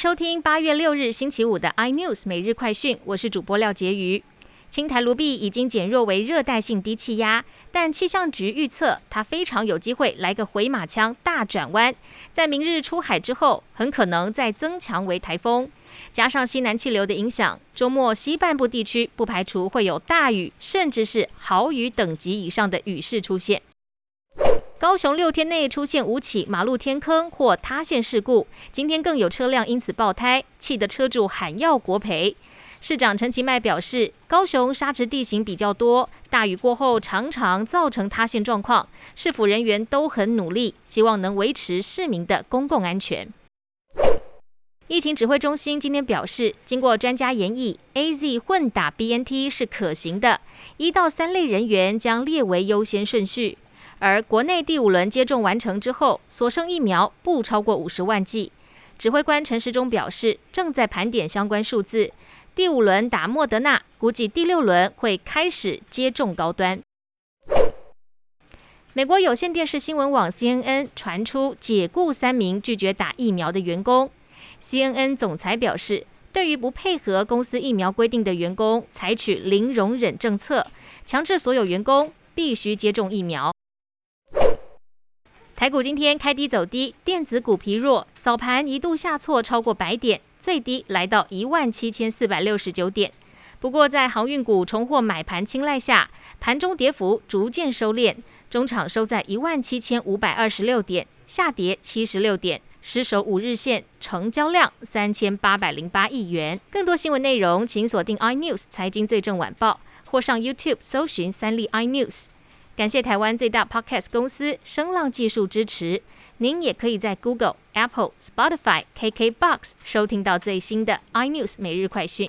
收听八月六日星期五的 iNews 每日快讯，我是主播廖杰瑜。青台卢碧已经减弱为热带性低气压，但气象局预测它非常有机会来个回马枪大转弯，在明日出海之后，很可能再增强为台风。加上西南气流的影响，周末西半部地区不排除会有大雨，甚至是豪雨等级以上的雨势出现。高雄六天内出现五起马路天坑或塌陷事故，今天更有车辆因此爆胎，气得车主喊要国赔。市长陈其迈表示，高雄沙质地形比较多，大雨过后常常造成塌陷状况，市府人员都很努力，希望能维持市民的公共安全。疫情指挥中心今天表示，经过专家研议，A Z 混打 B N T 是可行的，一到三类人员将列为优先顺序。而国内第五轮接种完成之后，所剩疫苗不超过五十万剂。指挥官陈时中表示，正在盘点相关数字。第五轮打莫德纳，估计第六轮会开始接种高端。美国有线电视新闻网 CNN 传出解雇三名拒绝打疫苗的员工。CNN 总裁表示，对于不配合公司疫苗规定的员工，采取零容忍政策，强制所有员工必须接种疫苗。台股今天开低走低，电子股疲弱，早盘一度下挫超过百点，最低来到一万七千四百六十九点。不过在航运股重获买盘青睐下，盘中跌幅逐渐收敛，中场收在一万七千五百二十六点，下跌七十六点，失守五日线，成交量三千八百零八亿元。更多新闻内容，请锁定 iNews 财经最正晚报，或上 YouTube 搜寻三立 iNews。感谢台湾最大 Podcast 公司声浪技术支持。您也可以在 Google、Apple、Spotify、KKBox 收听到最新的 iNews 每日快讯。